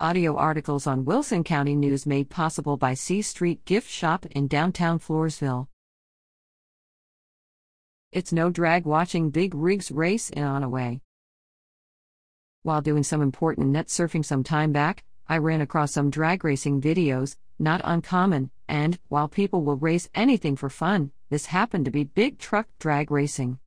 Audio articles on Wilson County News made possible by C Street Gift Shop in downtown Floresville. It's no drag watching Big Rigs race in Onaway. While doing some important net surfing some time back, I ran across some drag racing videos, not uncommon, and, while people will race anything for fun, this happened to be big truck drag racing.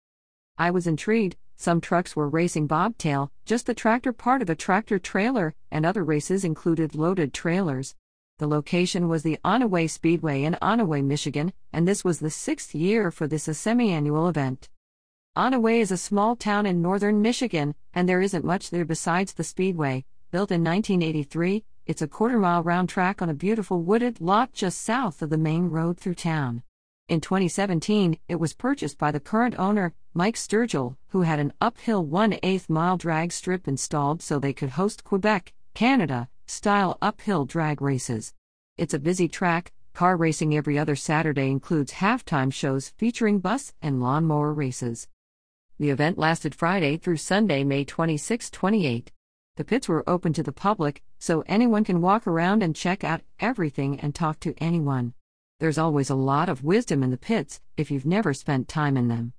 I was intrigued, some trucks were racing bobtail, just the tractor part of a tractor trailer, and other races included loaded trailers. The location was the Onaway Speedway in Onaway, Michigan, and this was the sixth year for this a semi annual event. Onaway is a small town in northern Michigan, and there isn't much there besides the Speedway. Built in 1983, it's a quarter mile round track on a beautiful wooded lot just south of the main road through town. In 2017, it was purchased by the current owner, Mike Sturgill, who had an uphill 1 8 mile drag strip installed so they could host Quebec, Canada, style uphill drag races. It's a busy track, car racing every other Saturday includes halftime shows featuring bus and lawnmower races. The event lasted Friday through Sunday, May 26 28. The pits were open to the public, so anyone can walk around and check out everything and talk to anyone. There's always a lot of wisdom in the pits if you've never spent time in them.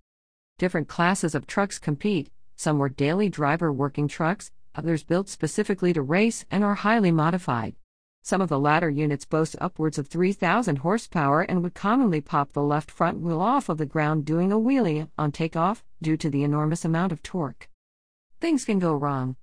Different classes of trucks compete, some were daily driver working trucks, others built specifically to race and are highly modified. Some of the latter units boast upwards of 3,000 horsepower and would commonly pop the left front wheel off of the ground doing a wheelie on takeoff due to the enormous amount of torque. Things can go wrong.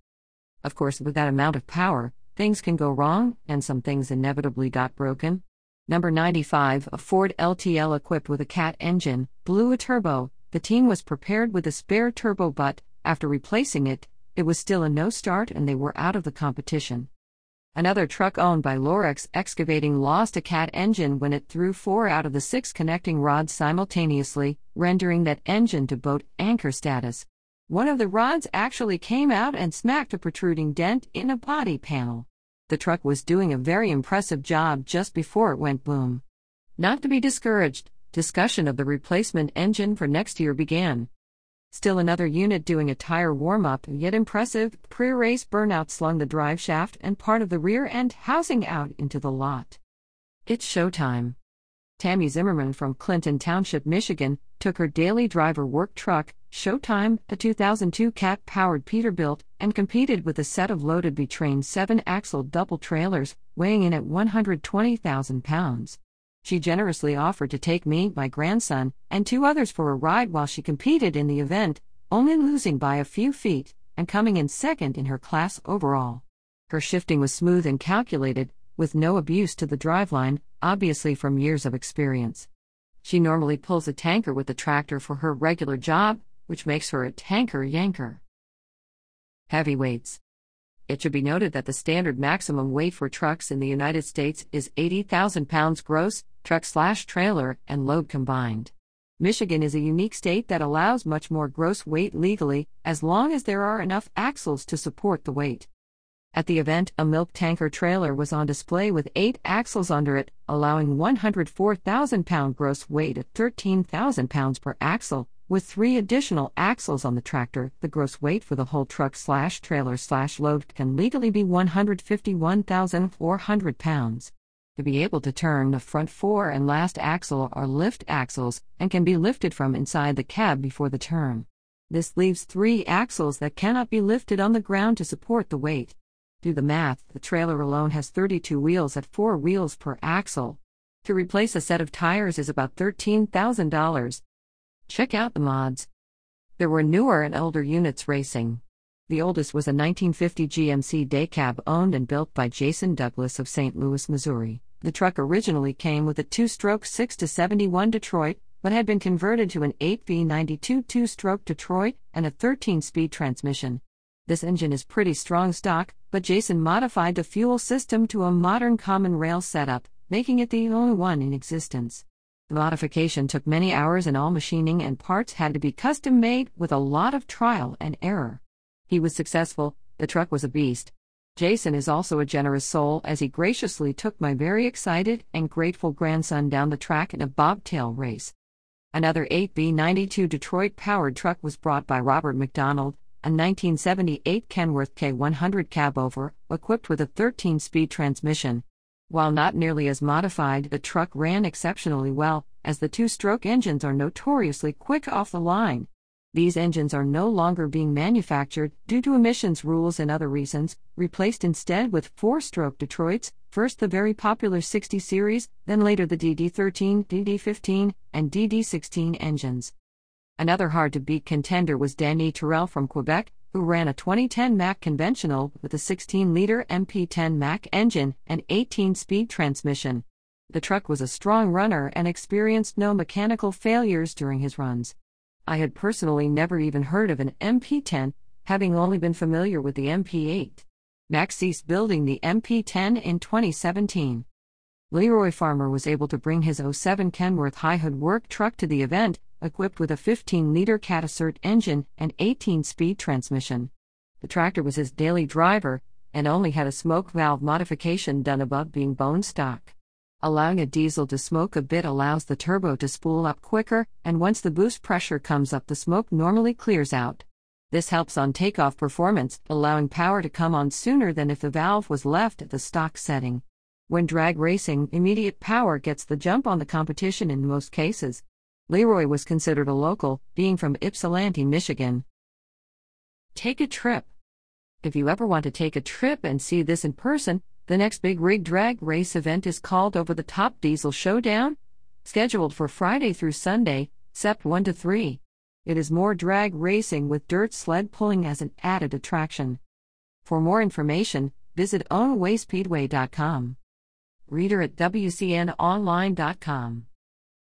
Of course, with that amount of power, things can go wrong, and some things inevitably got broken. Number 95, a Ford LTL equipped with a CAT engine, blew a turbo. The team was prepared with a spare turbo, but, after replacing it, it was still a no start and they were out of the competition. Another truck owned by Lorex Excavating lost a CAT engine when it threw four out of the six connecting rods simultaneously, rendering that engine to boat anchor status. One of the rods actually came out and smacked a protruding dent in a body panel. The truck was doing a very impressive job just before it went boom. Not to be discouraged, discussion of the replacement engine for next year began. Still another unit doing a tire warm up, yet impressive, pre race burnout slung the drive shaft and part of the rear end housing out into the lot. It's showtime. Tammy Zimmerman from Clinton Township, Michigan, took her daily driver work truck, Showtime, a 2002 cat powered Peterbilt, and competed with a set of loaded B train 7 axle double trailers, weighing in at 120,000 pounds. She generously offered to take me, my grandson, and two others for a ride while she competed in the event, only losing by a few feet, and coming in second in her class overall. Her shifting was smooth and calculated, with no abuse to the driveline, obviously from years of experience. She normally pulls a tanker with the tractor for her regular job, which makes her a tanker yanker. Heavyweights. It should be noted that the standard maximum weight for trucks in the United States is 80,000 pounds gross, truck slash trailer, and load combined. Michigan is a unique state that allows much more gross weight legally, as long as there are enough axles to support the weight. At the event, a milk tanker trailer was on display with eight axles under it, allowing 104,000 pound gross weight at 13,000 pounds per axle. With three additional axles on the tractor, the gross weight for the whole truck slash trailer slash load can legally be 151,400 pounds. To be able to turn the front fore and last axle are lift axles and can be lifted from inside the cab before the turn. This leaves three axles that cannot be lifted on the ground to support the weight. Do the math, the trailer alone has 32 wheels at 4 wheels per axle. To replace a set of tires is about $13,000. Check out the mods. There were newer and older units racing. The oldest was a 1950 GMC day cab owned and built by Jason Douglas of St. Louis, Missouri. The truck originally came with a two stroke 6 71 Detroit, but had been converted to an 8V92 two stroke Detroit and a 13 speed transmission. This engine is pretty strong stock, but Jason modified the fuel system to a modern common rail setup, making it the only one in existence. The modification took many hours and all machining and parts had to be custom made with a lot of trial and error. He was successful, the truck was a beast. Jason is also a generous soul as he graciously took my very excited and grateful grandson down the track in a bobtail race. Another 8V92 Detroit powered truck was brought by Robert McDonald, a 1978 Kenworth K100 cabover, equipped with a 13 speed transmission. While not nearly as modified, the truck ran exceptionally well, as the two stroke engines are notoriously quick off the line. These engines are no longer being manufactured due to emissions rules and other reasons, replaced instead with four stroke Detroits, first the very popular 60 series, then later the DD13, DD15, and DD16 engines. Another hard to beat contender was Danny Terrell from Quebec, who ran a 2010 Mack conventional with a 16 liter MP10 Mack engine and 18 speed transmission. The truck was a strong runner and experienced no mechanical failures during his runs. I had personally never even heard of an MP10, having only been familiar with the MP8. Mack ceased building the MP10 in 2017. Leroy Farmer was able to bring his 07 Kenworth High Hood work truck to the event, equipped with a 15 liter CAT ACERT engine and 18 speed transmission. The tractor was his daily driver and only had a smoke valve modification done above being bone stock. Allowing a diesel to smoke a bit allows the turbo to spool up quicker, and once the boost pressure comes up, the smoke normally clears out. This helps on takeoff performance, allowing power to come on sooner than if the valve was left at the stock setting. When drag racing, immediate power gets the jump on the competition in most cases. Leroy was considered a local, being from Ypsilanti, Michigan. Take a trip. If you ever want to take a trip and see this in person, the next big rig drag race event is called Over the Top Diesel Showdown, scheduled for Friday through Sunday, Sept 1 to 3. It is more drag racing with dirt sled pulling as an added attraction. For more information, visit onawayspeedway.com reader at WCNonline.com.